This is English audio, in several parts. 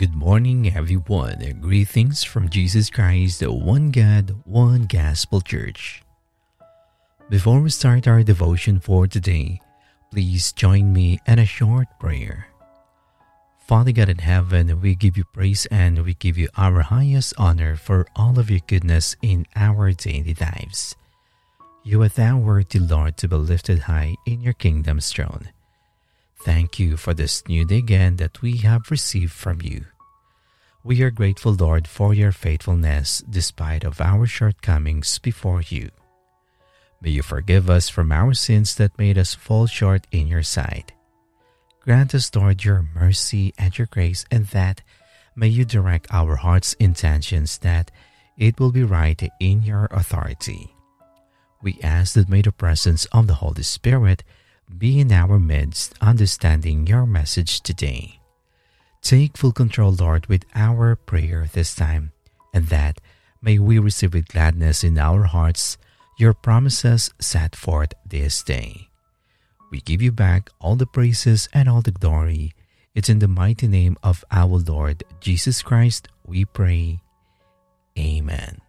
Good morning, everyone. Greetings from Jesus Christ, the one God, one gospel church. Before we start our devotion for today, please join me in a short prayer. Father God in heaven, we give you praise and we give you our highest honor for all of your goodness in our daily lives. You are thou worthy, Lord, to be lifted high in your kingdom's throne. Thank you for this new day again that we have received from you. We are grateful, Lord, for your faithfulness despite of our shortcomings before you. May you forgive us from our sins that made us fall short in your sight. Grant us, Lord, your mercy and your grace, and that may you direct our heart's intentions that it will be right in your authority. We ask that may the presence of the Holy Spirit be in our midst, understanding your message today. Take full control, Lord, with our prayer this time, and that may we receive with gladness in our hearts your promises set forth this day. We give you back all the praises and all the glory. It's in the mighty name of our Lord Jesus Christ we pray. Amen.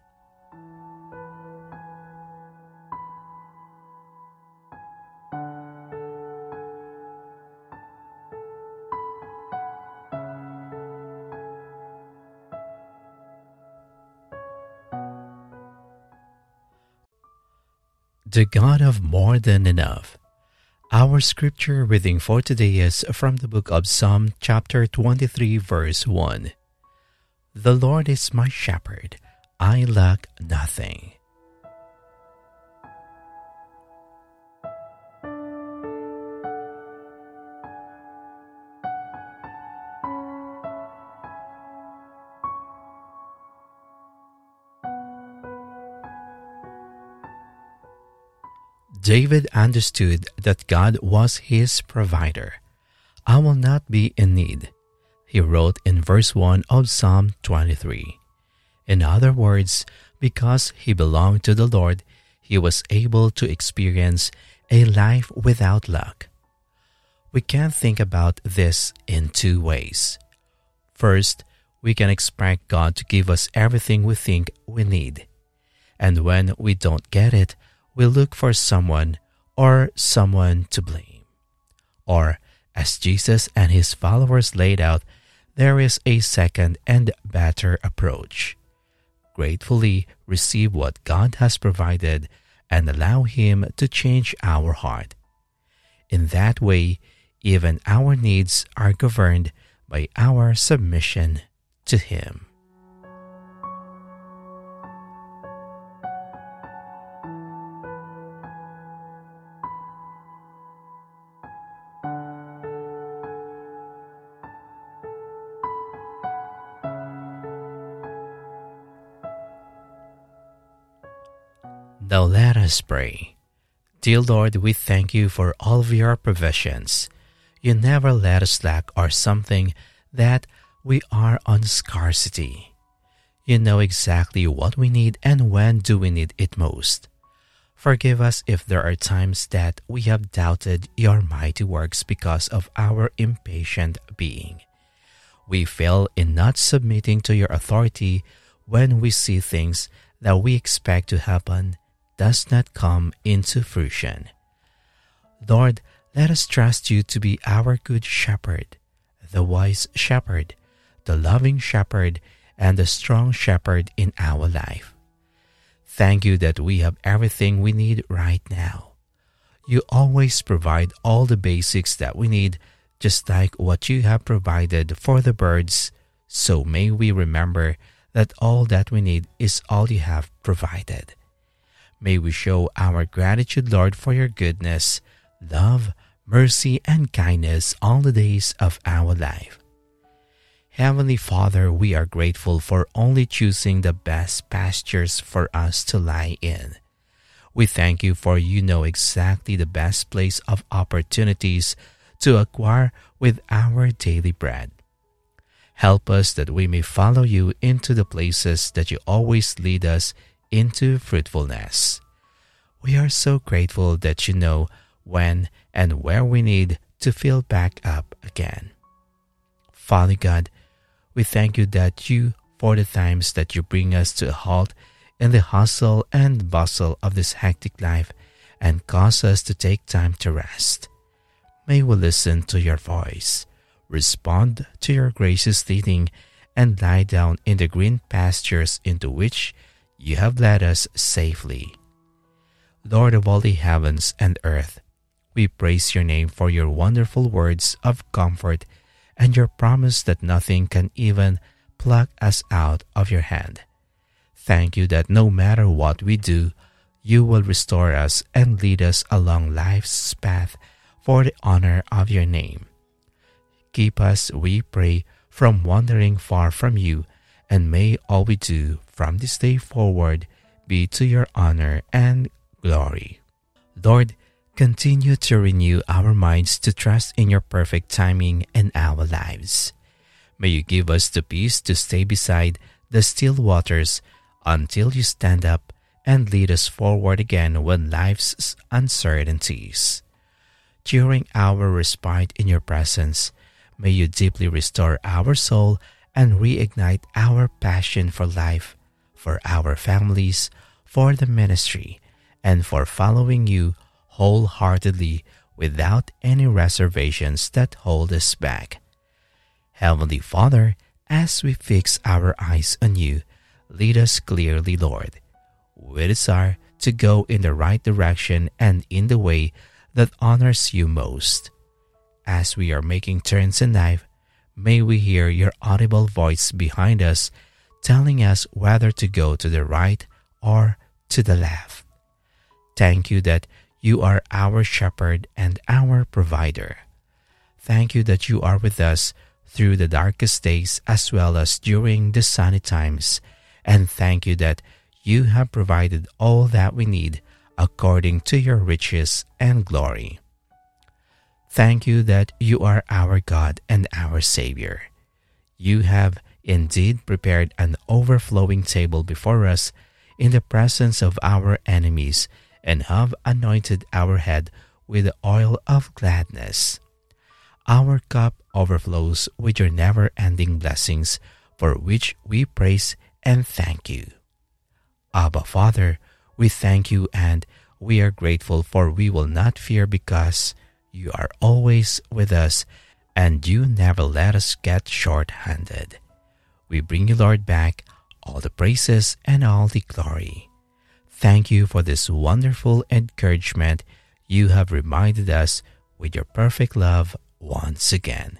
The God of more than enough. Our scripture reading for today is from the book of Psalm, chapter 23, verse 1. The Lord is my shepherd, I lack nothing. David understood that God was his provider. I will not be in need, he wrote in verse 1 of Psalm 23. In other words, because he belonged to the Lord, he was able to experience a life without lack. We can think about this in two ways. First, we can expect God to give us everything we think we need. And when we don't get it, we look for someone or someone to blame. Or, as Jesus and his followers laid out, there is a second and better approach. Gratefully receive what God has provided and allow Him to change our heart. In that way, even our needs are governed by our submission to Him. Now let us pray. Dear Lord, we thank you for all of your provisions. You never let us lack or something that we are on scarcity. You know exactly what we need and when do we need it most. Forgive us if there are times that we have doubted your mighty works because of our impatient being. We fail in not submitting to your authority when we see things that we expect to happen does not come into fruition. Lord, let us trust you to be our good shepherd, the wise shepherd, the loving shepherd, and the strong shepherd in our life. Thank you that we have everything we need right now. You always provide all the basics that we need, just like what you have provided for the birds. So may we remember that all that we need is all you have provided. May we show our gratitude, Lord, for your goodness, love, mercy, and kindness all the days of our life. Heavenly Father, we are grateful for only choosing the best pastures for us to lie in. We thank you for you know exactly the best place of opportunities to acquire with our daily bread. Help us that we may follow you into the places that you always lead us into fruitfulness. We are so grateful that you know when and where we need to fill back up again. Father God, We thank you that you, for the times that you bring us to a halt in the hustle and bustle of this hectic life and cause us to take time to rest. May we listen to your voice, respond to your gracious leading, and lie down in the green pastures into which you have led us safely. Lord of all the heavens and earth, we praise your name for your wonderful words of comfort and your promise that nothing can even pluck us out of your hand. Thank you that no matter what we do, you will restore us and lead us along life's path for the honor of your name. Keep us, we pray, from wandering far from you, and may all we do from this day forward be to your honor and glory. Lord, continue to renew our minds to trust in your perfect timing in our lives. May you give us the peace to stay beside the still waters until you stand up and lead us forward again when life's uncertainties. During our respite in your presence, may you deeply restore our soul and reignite our passion for life, for our families, for the ministry, and for following you wholeheartedly without any reservations that hold us back. Heavenly Father, as we fix our eyes on you, lead us clearly, Lord. We desire to go in the right direction and in the way that honors you most. As we are making turns in life, may we hear your audible voice behind us telling us whether to go to the right or to the left. Thank you that you are our shepherd and our provider. Thank you that you are with us through the darkest days as well as during the sunny times. And thank you that you have provided all that we need according to your riches and glory. Thank you that you are our God and our Savior. You have indeed prepared an overflowing table before us in the presence of our enemies and have anointed our head with the oil of gladness. Our cup overflows with your never ending blessings, for which we praise and thank you. Abba, Father, we thank you and we are grateful, for we will not fear because you are always with us and you never let us get short handed. We bring you, Lord, back all the praises and all the glory. Thank you for this wonderful encouragement you have reminded us with your perfect love once again.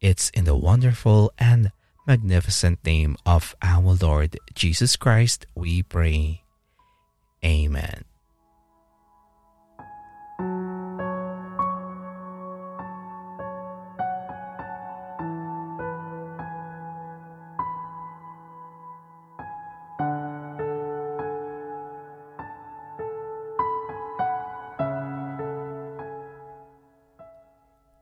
It's in the wonderful and magnificent name of our Lord Jesus Christ we pray. Amen.